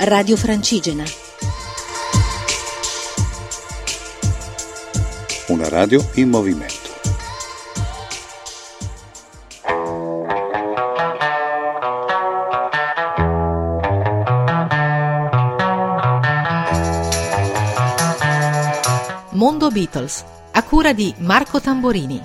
Radio Francigena. Una radio in movimento. Mondo Beatles, a cura di Marco Tamborini.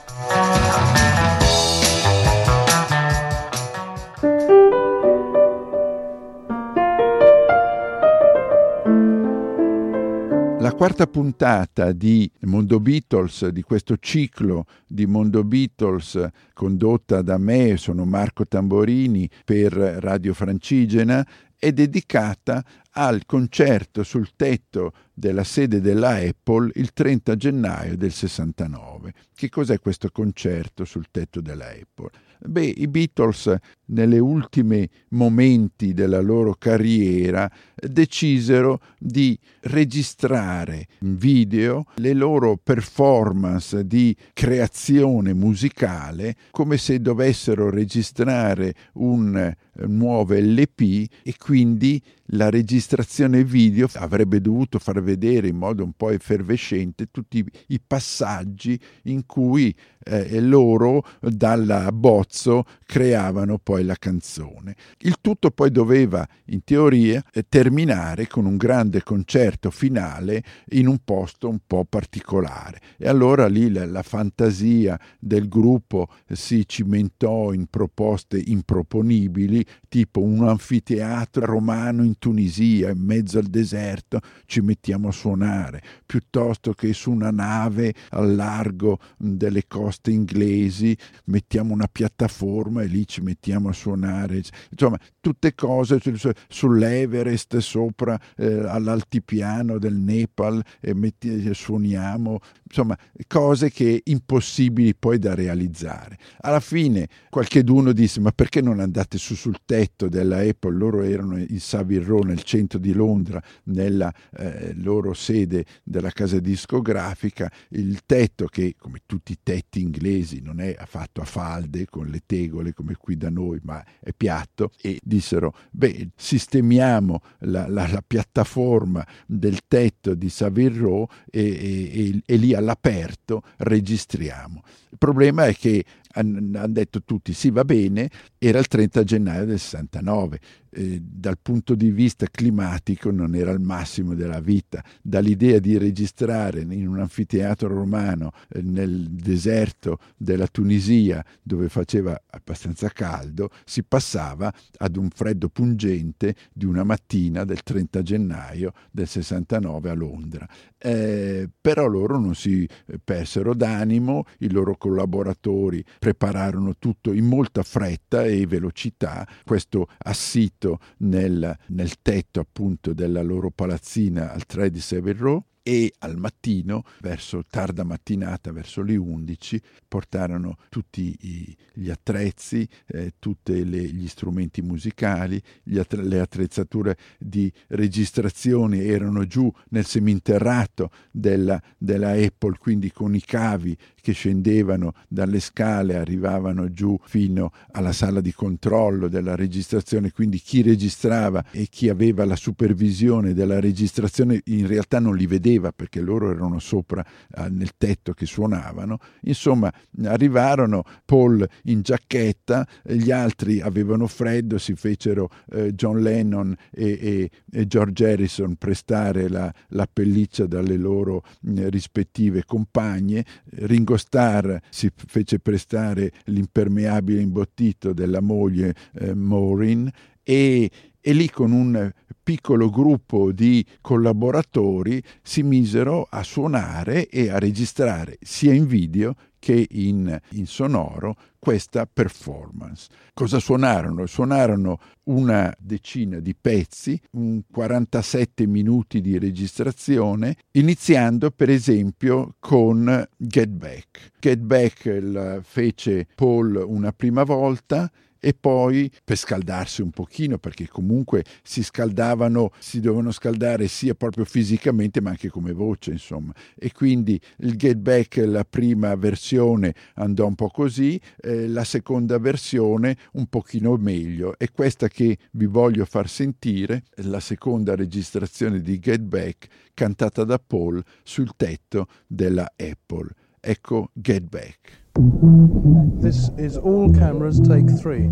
Quarta puntata di Mondo Beatles, di questo ciclo di Mondo Beatles condotta da me, sono Marco Tamborini per Radio Francigena, è dedicata al concerto sul tetto della sede della Apple il 30 gennaio del 69. Che cos'è questo concerto sul tetto della Apple? Beh, i Beatles nelle ultime momenti della loro carriera decisero di registrare in video le loro performance di creazione musicale come se dovessero registrare un nuovo LP e quindi la registrazione video avrebbe dovuto far vedere in modo un po' effervescente tutti i passaggi in cui eh, loro dall'abbozzo creavano poi la canzone. Il tutto poi doveva in teoria eh, terminare con un grande concerto finale in un posto un po' particolare e allora lì la, la fantasia del gruppo si cimentò in proposte improponibili tipo un anfiteatro romano in Tunisia, in mezzo al deserto, ci mettiamo a suonare, piuttosto che su una nave al largo delle coste inglesi mettiamo una piattaforma e lì ci mettiamo a suonare. Insomma, tutte cose sull'Everest, sopra eh, all'altipiano del Nepal, e metti, suoniamo, insomma, cose che impossibili poi da realizzare. Alla fine qualcheduno disse: Ma perché non andate su sul tetto della Apple? Loro erano in Savile Row, nel centro di Londra, nella eh, loro sede della casa discografica. Il tetto, che come tutti i tetti inglesi non è fatto a falde con le tegole come qui da noi, ma è piatto, e dissero: Beh, sistemiamo la, la, la piattaforma del tetto di Savile Row e, e, e lì all'aperto registriamo. Il problema è che hanno detto tutti sì va bene, era il 30 gennaio del 69, eh, dal punto di vista climatico non era il massimo della vita, dall'idea di registrare in un anfiteatro romano eh, nel deserto della Tunisia dove faceva abbastanza caldo, si passava ad un freddo pungente di una mattina del 30 gennaio del 69 a Londra. Eh, però loro non si persero d'animo, i loro collaboratori prepararono tutto in molta fretta e velocità, questo assito nel, nel tetto appunto della loro palazzina al 3 di Savile Row e al mattino, verso tarda mattinata, verso le 11, portarono tutti i, gli attrezzi, eh, tutti gli strumenti musicali, attre- le attrezzature di registrazione erano giù nel seminterrato della, della Apple, quindi con i cavi che scendevano dalle scale, arrivavano giù fino alla sala di controllo della registrazione, quindi chi registrava e chi aveva la supervisione della registrazione in realtà non li vedeva perché loro erano sopra eh, nel tetto che suonavano. Insomma, arrivarono Paul in giacchetta, gli altri avevano freddo, si fecero eh, John Lennon e, e, e, George Harrison prestare la, la pelliccia dalle loro eh, rispettive compagne. Ringo Starr si fece prestare l'impermeabile imbottito della moglie eh, Maureen e, e lì con un piccolo gruppo di collaboratori si misero a suonare e a registrare sia in video che in, in sonoro questa performance. Cosa suonarono? Suonarono una decina di pezzi, un 47 minuti di registrazione, iniziando per esempio con Get Back. Get Back la fece Paul una prima volta e poi per scaldarsi un pochino perché comunque si scaldavano, si dovevano scaldare sia proprio fisicamente ma anche come voce insomma e quindi il Get Back la prima versione andò un po' così, eh, la seconda versione un pochino meglio e questa che vi voglio far sentire, la seconda registrazione di Get Back cantata da Paul sul tetto della Apple. Ecco Get Back. This is all cameras, take three.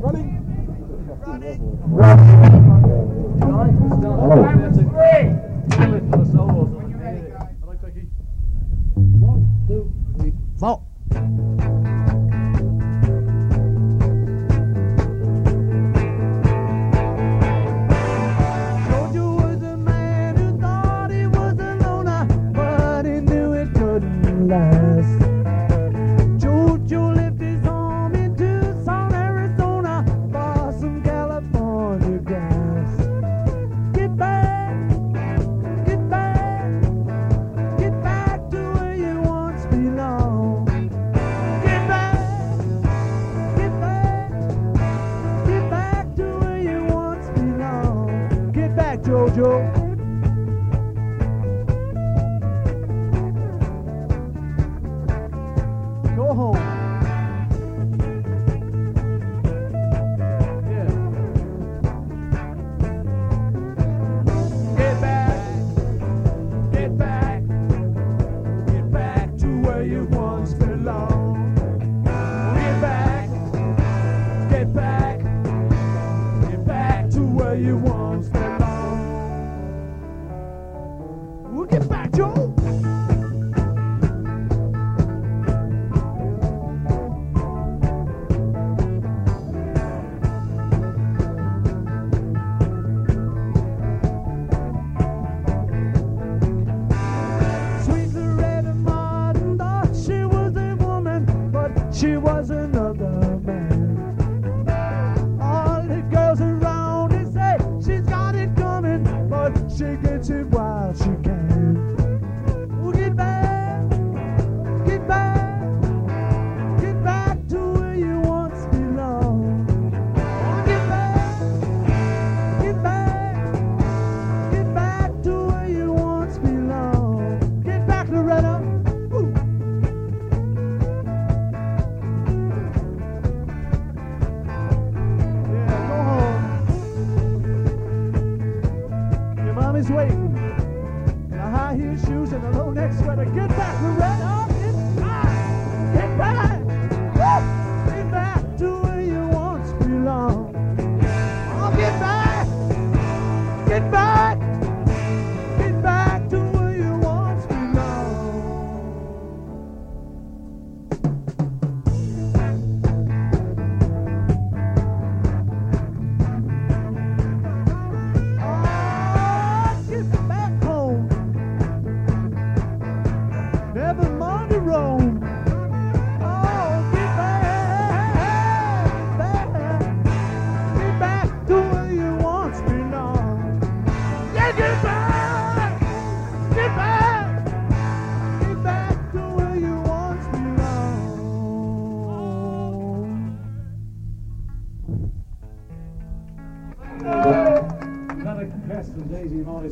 Running. Running. One, two, three, four. last. Jojo his home in Tucson, Arizona, for some California grass. Get back, get back, get back to where you once belonged. Get back, get back, get back to where you once belonged. Get back, Jojo.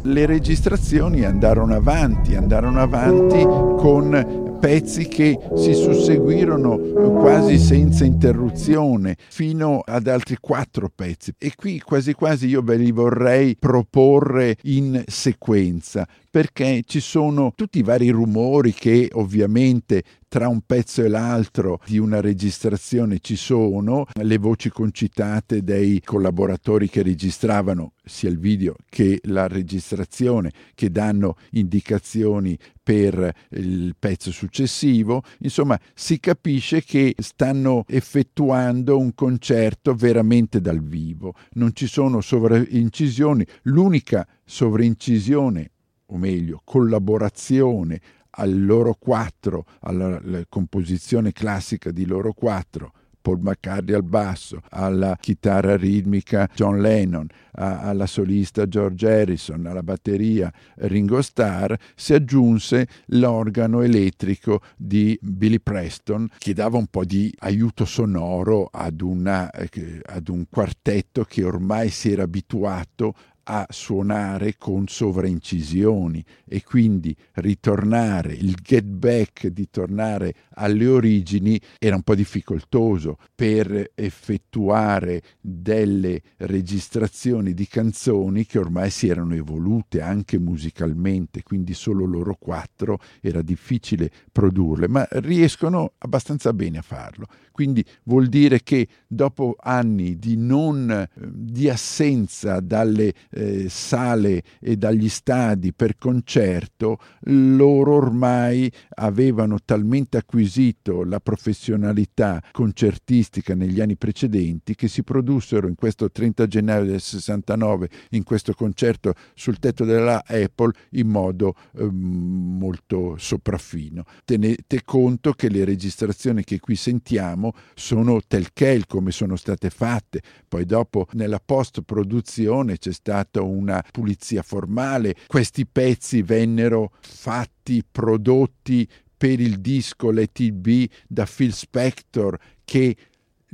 Le registrazioni andarono avanti, andarono avanti con pezzi che si susseguirono quasi senza interruzione fino ad altri quattro pezzi. E qui quasi quasi io ve li vorrei proporre in sequenza perché ci sono tutti i vari rumori che ovviamente tra un pezzo e l'altro di una registrazione ci sono, le voci concitate dei collaboratori che registravano sia il video che la registrazione, che danno indicazioni per il pezzo successivo, insomma si capisce che stanno effettuando un concerto veramente dal vivo, non ci sono sovraincisioni, l'unica sovraincisione o meglio collaborazione al loro quattro, alla, composizione classica di loro quattro, Paul McCartney al basso, alla chitarra ritmica John Lennon, a, alla solista George Harrison, alla batteria Ringo Starr, si aggiunse l'organo elettrico di Billy Preston che dava un po' di aiuto sonoro ad, una, eh, ad un quartetto che ormai si era abituato a suonare con sovraincisioni e quindi ritornare, il get back di tornare alle origini era un po' difficoltoso per effettuare delle registrazioni di canzoni che ormai si erano evolute anche musicalmente, quindi solo loro quattro era difficile produrle, ma riescono abbastanza bene a farlo. Quindi vuol dire che dopo anni di, non, di assenza dalle eh, sale e dagli stadi per concerto, loro ormai avevano talmente acquisito la professionalità concertistica negli anni precedenti che si produssero in questo 30 gennaio del 69 in questo concerto sul tetto della Apple in modo eh, molto sopraffino. Tenete conto che le registrazioni che qui sentiamo sono tel quel come sono state fatte, poi dopo nella post produzione c'è stata una pulizia formale, questi pezzi vennero fatti, prodotti per il disco Let It Be da Phil Spector che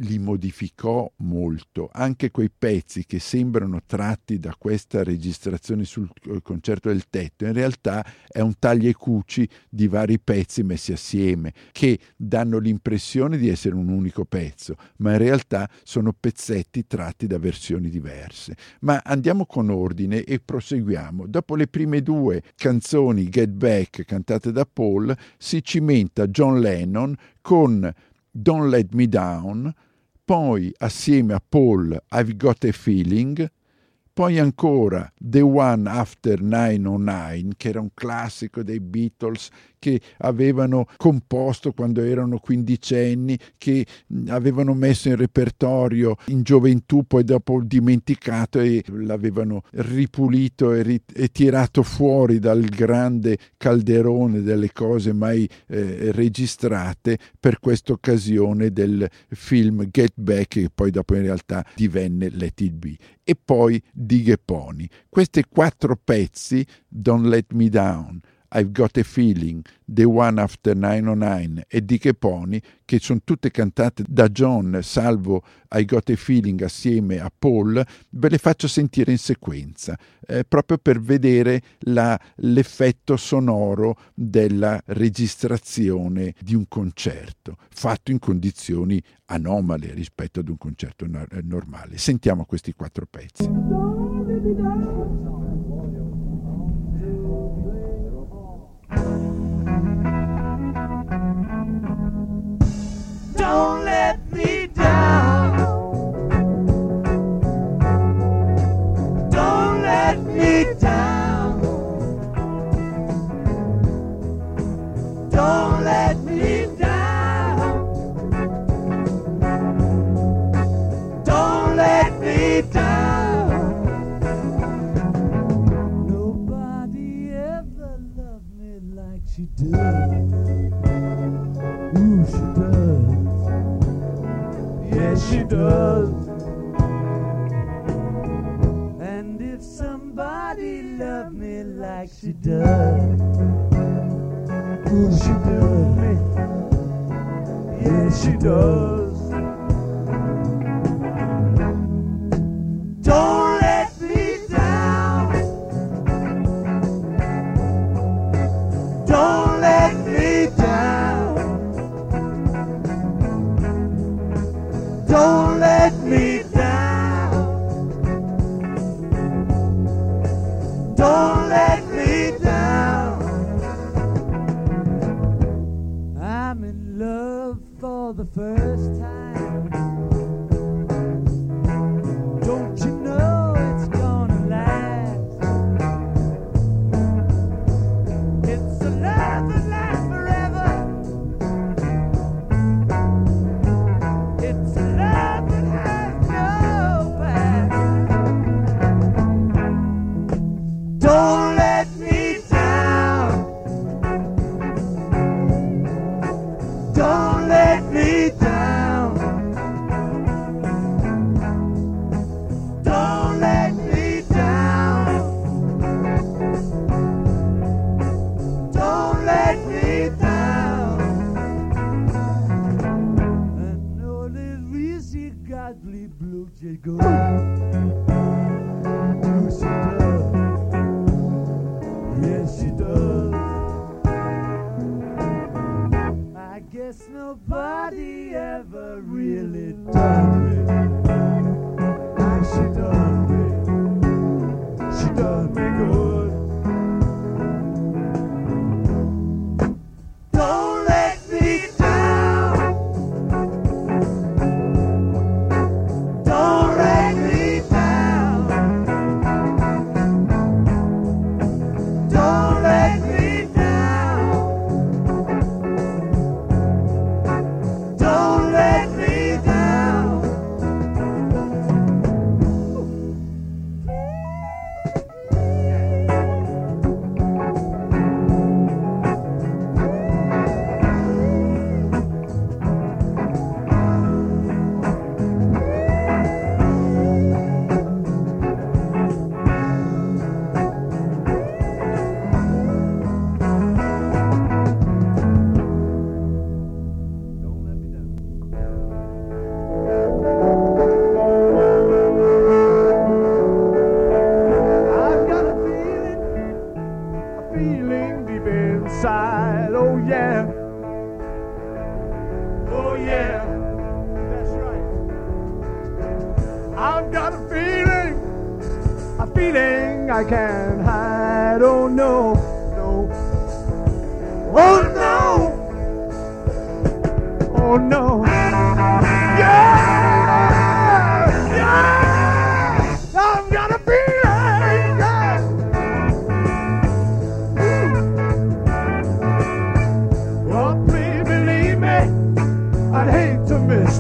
li modificò molto. Anche quei pezzi che sembrano tratti da questa registrazione sul eh, concerto del tetto, in realtà è un taglia e cuci di vari pezzi messi assieme, che danno l'impressione di essere un unico pezzo, ma in realtà sono pezzetti tratti da versioni diverse. Ma andiamo con ordine e proseguiamo. Dopo le prime due canzoni Get Back cantate da Paul, si cimenta John Lennon con Don't Let Me Down, poi assieme a Paul I've Got a Feeling, poi ancora The One After 909, che era un classico dei Beatles che avevano composto quando erano quindicenni, che avevano messo in repertorio in gioventù, poi dopo dimenticato e l'avevano ripulito e, rit- e tirato fuori dal grande calderone delle cose mai eh, registrate per questa occasione del film Get Back, che poi dopo in realtà divenne Let It Be. E poi Dighe Pony. Questi quattro pezzi, Don't Let Me Down, I've Got a Feeling, The One After 909 e Dick Pony, che sono tutte cantate da John, salvo I Got a Feeling assieme a Paul, ve le faccio sentire in sequenza, eh, proprio per vedere la, l'effetto sonoro della registrazione di un concerto, fatto in condizioni anomale rispetto ad un concerto no- normale. Sentiamo questi quattro pezzi. Let me down. She does. first time.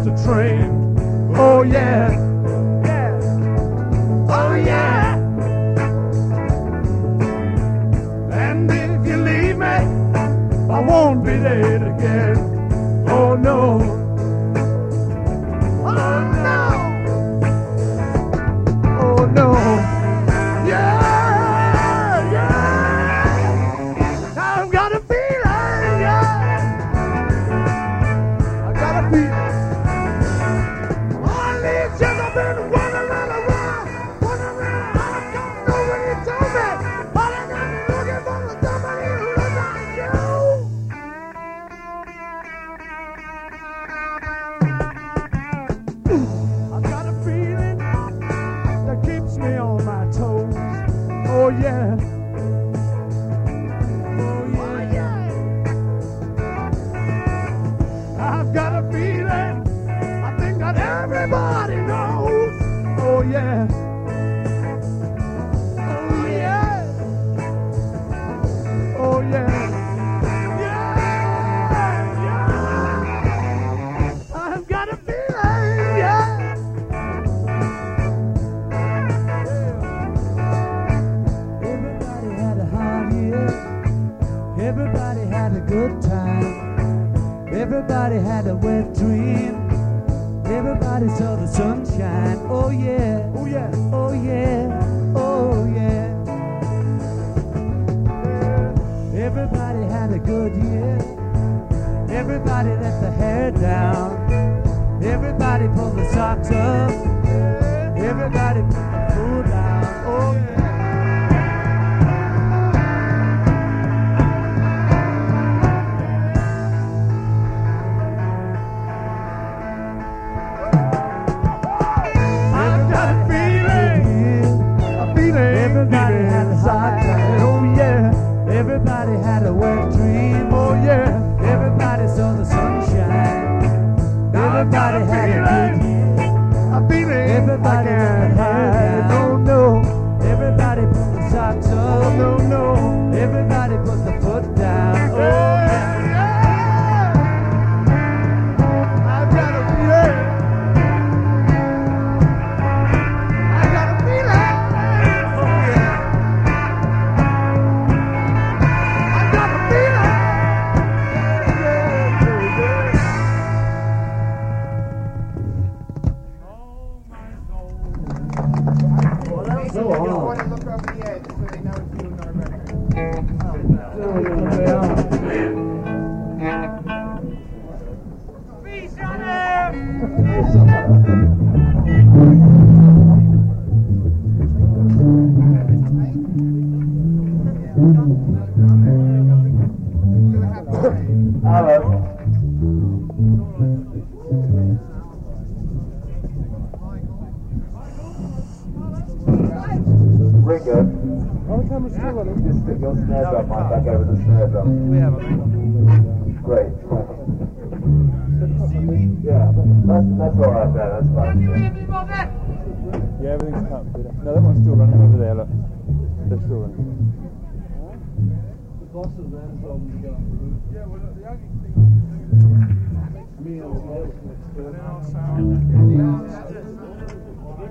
the train. Oh, yeah.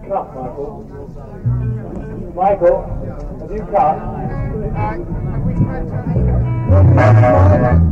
cut, Michael? Michael, have you cut?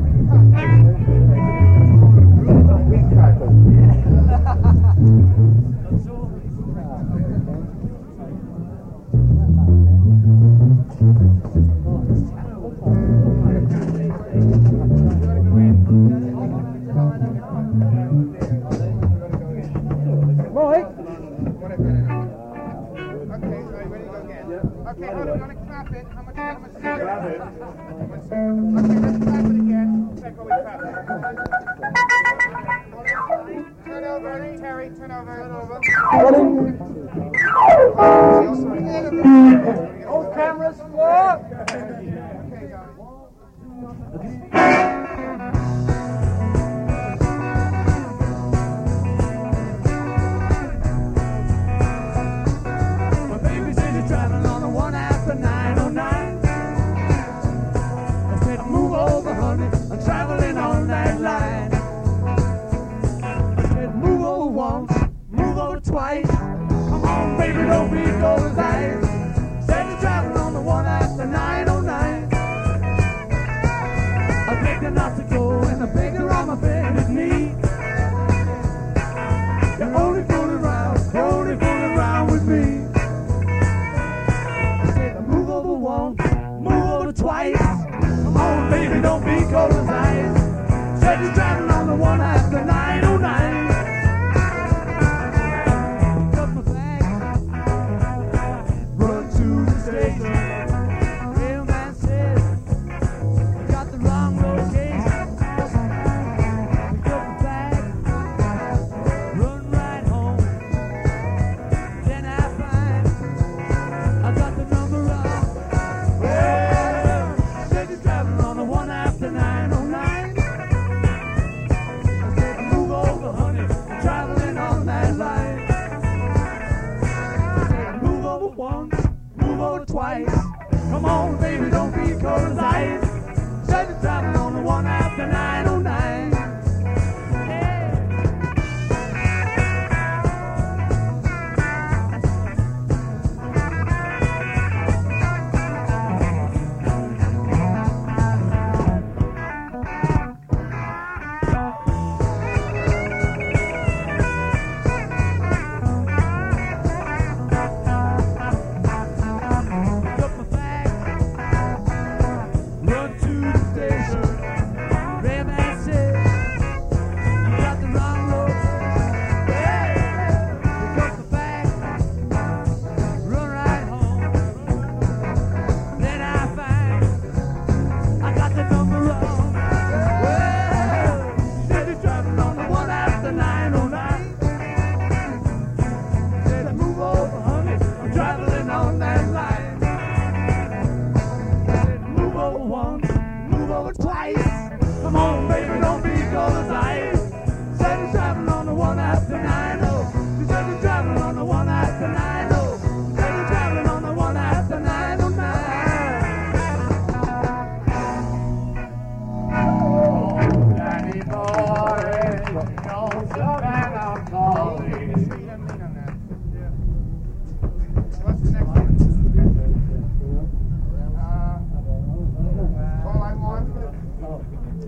No.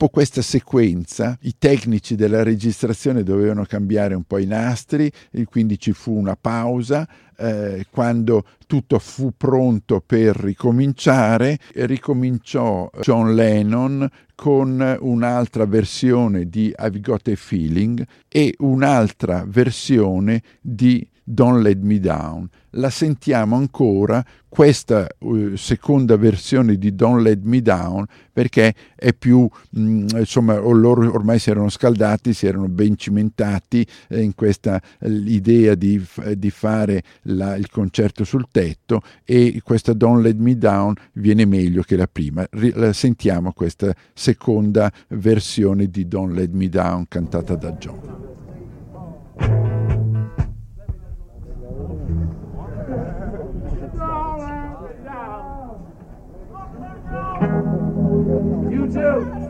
Dopo questa sequenza i tecnici della registrazione dovevano cambiare un po' i nastri e quindi ci fu una pausa. eh, quando tutto fu pronto per ricominciare, ricominciò John Lennon con un'altra versione di I've Got a Feeling e un'altra versione di Don't Let Me Down. La sentiamo ancora, questa eh, seconda versione di Don't Let Me Down, perché è più, mh, insomma, o loro ormai si erano scaldati, si erano ben cimentati eh, in questa eh, idea di, f- di fare la- il concerto sul tetto e questa Don't Let Me Down viene meglio che la prima. Ri- la sentiamo questa seconda versione di Don't Let Me Down cantata da John. two.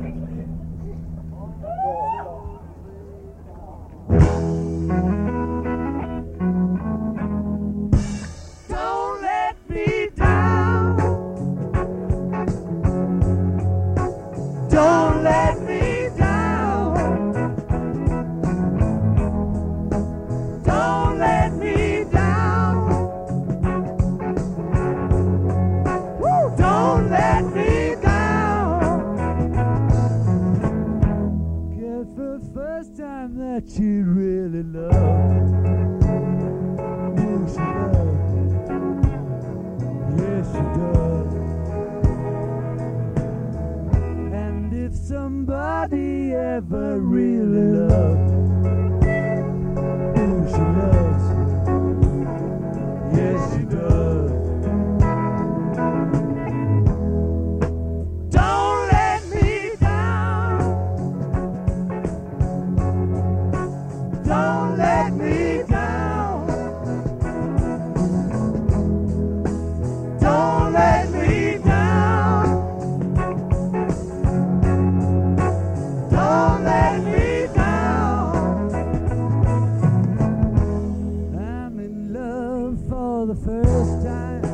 The first time.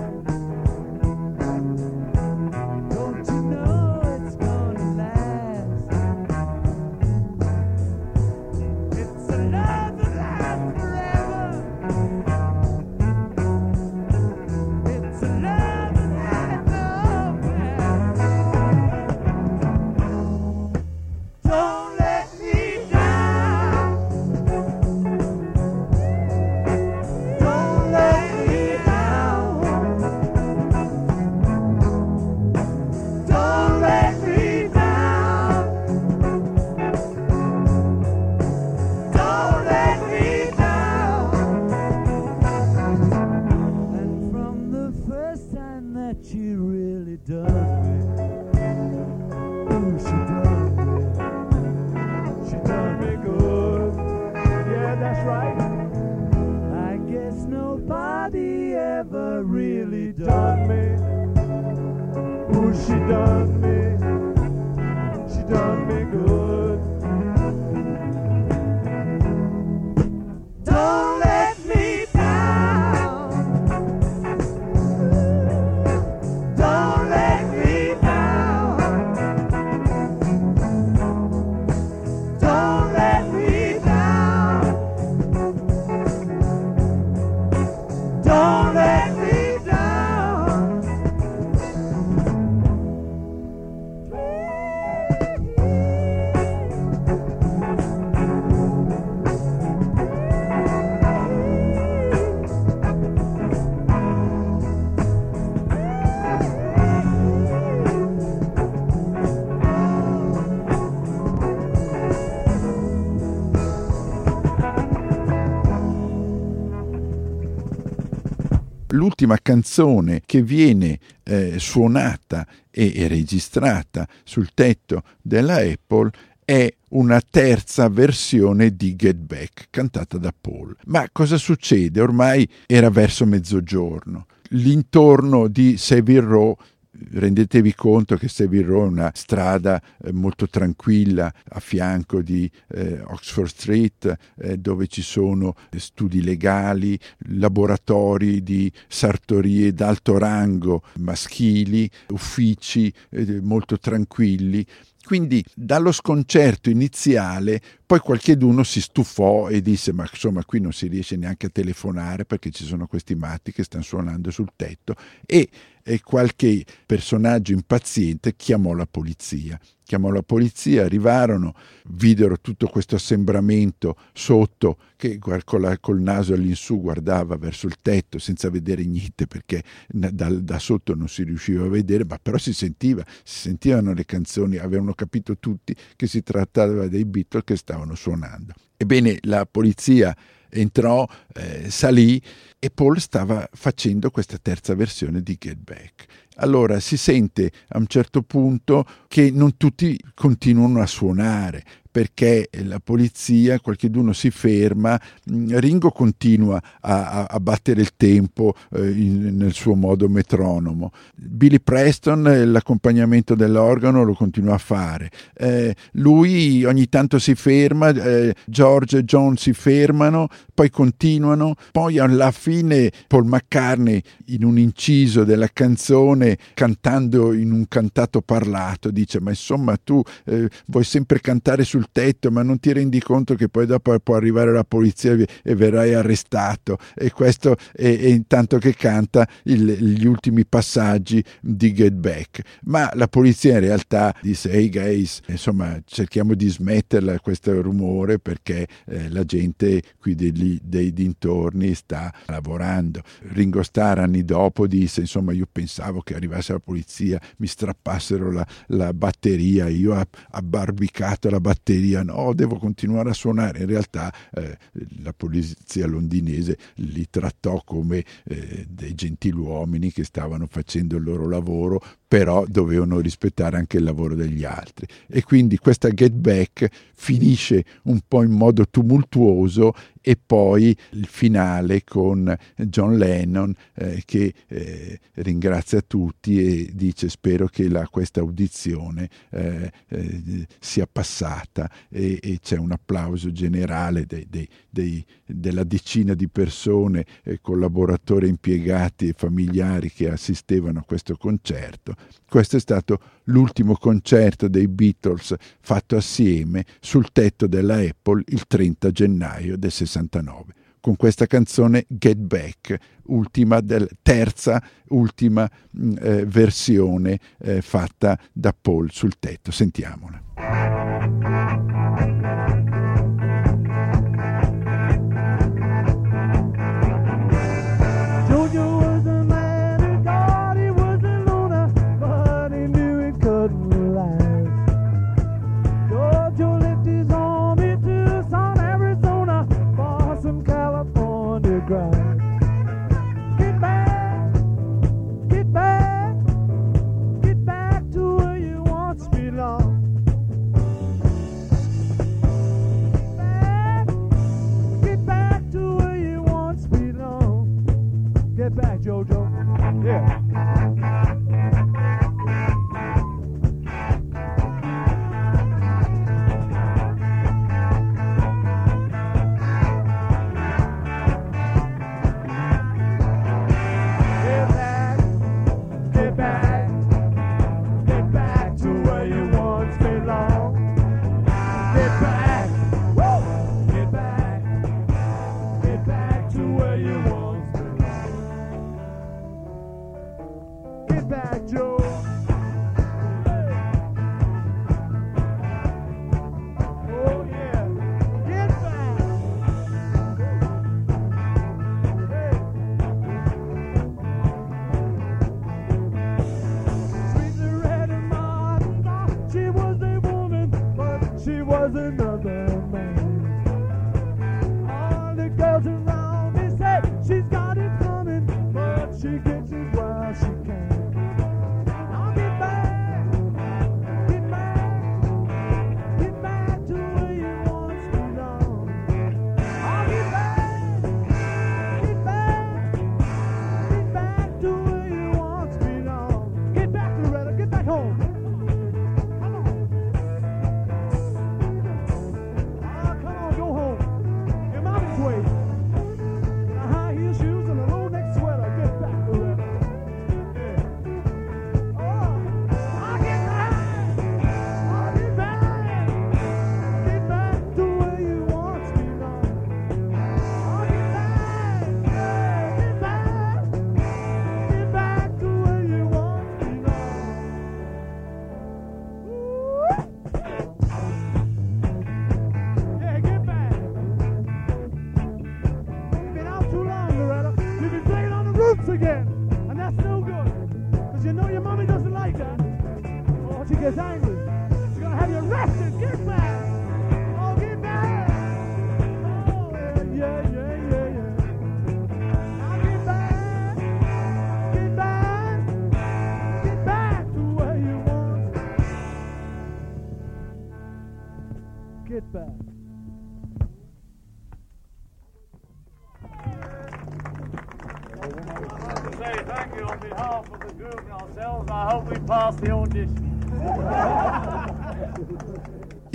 L'ultima canzone che viene eh, suonata e, registrata sul tetto della Apple è una terza versione di Get Back cantata da Paul. Ma cosa succede? Ormai era verso mezzogiorno. L'intorno di Savile Row rendetevi conto che Row è una strada eh, molto tranquilla a fianco di eh, Oxford Street eh, dove ci sono studi legali, laboratori di sartorie d'alto rango maschili, uffici eh, molto tranquilli. Quindi dallo sconcerto iniziale poi qualcheduno si stufò e disse ma insomma qui non si riesce neanche a telefonare perché ci sono questi matti che stanno suonando sul tetto e, e qualche personaggio impaziente chiamò la polizia. Chiamò la polizia, arrivarono, videro tutto questo assembramento sotto che con la, col naso all'insù guardava verso il tetto senza vedere niente perché da, da sotto non si riusciva a vedere, ma però si sentiva, si sentivano le canzoni, avevano capito tutti che si trattava dei Beatles che stavano suonando. Ebbene, la polizia entrò, eh, salì e Paul stava facendo questa terza versione di Get Back. Allora si sente a un certo punto che non tutti continuano a suonare perché la polizia, qualcheduno si ferma, mm, Ringo continua a, a- a battere il tempo eh, in- nel suo modo metronomo. Billy Preston l'accompagnamento dell'organo lo continua a fare. Eh, lui ogni tanto si ferma, eh, George e John si fermano, poi continuano, poi alla fine Paul McCartney in un inciso della canzone cantando in un cantato parlato dice ma insomma tu eh, vuoi sempre cantare sul tetto ma non ti rendi conto che poi dopo può arrivare la polizia e- verrai arrestato. E questo è, è intanto che canta il- gli ultimi passaggi di Get Back. Ma la polizia in realtà disse hey guys insomma cerchiamo di smetterla questo rumore perché eh, la gente qui degli- dei dintorni sta lavorando. Ringo Starr anni dopo disse insomma io pensavo che arrivasse la polizia mi strappassero la, la batteria io ho abbarbicato la batteria no devo continuare a suonare. In realtà eh, la polizia londinese li trattò come eh, dei gentiluomini che stavano facendo il loro lavoro però dovevano rispettare anche il lavoro degli altri e quindi questa Get Back finisce un po' in modo tumultuoso e poi il finale con John Lennon eh, che eh, ringrazia tutti e dice spero che la- questa audizione eh, eh, sia passata e, e c'è un applauso generale dei- dei- dei- della decina di persone, eh, collaboratori, impiegati e familiari che assistevano a questo concerto. Questo è stato l'ultimo concerto dei Beatles fatto assieme sul tetto della Apple il 30 gennaio del 69 con questa canzone Get Back, ultima del, terza, ultima eh, versione eh, fatta da Paul sul tetto. Sentiamola.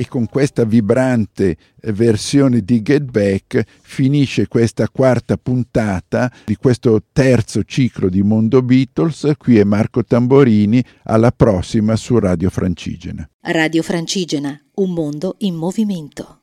E con questa vibrante versione di Get Back finisce questa quarta puntata di questo terzo ciclo di Mondo Beatles. Qui è Marco Tamborini, alla prossima su Radio Francigena. Radio Francigena, un mondo in movimento.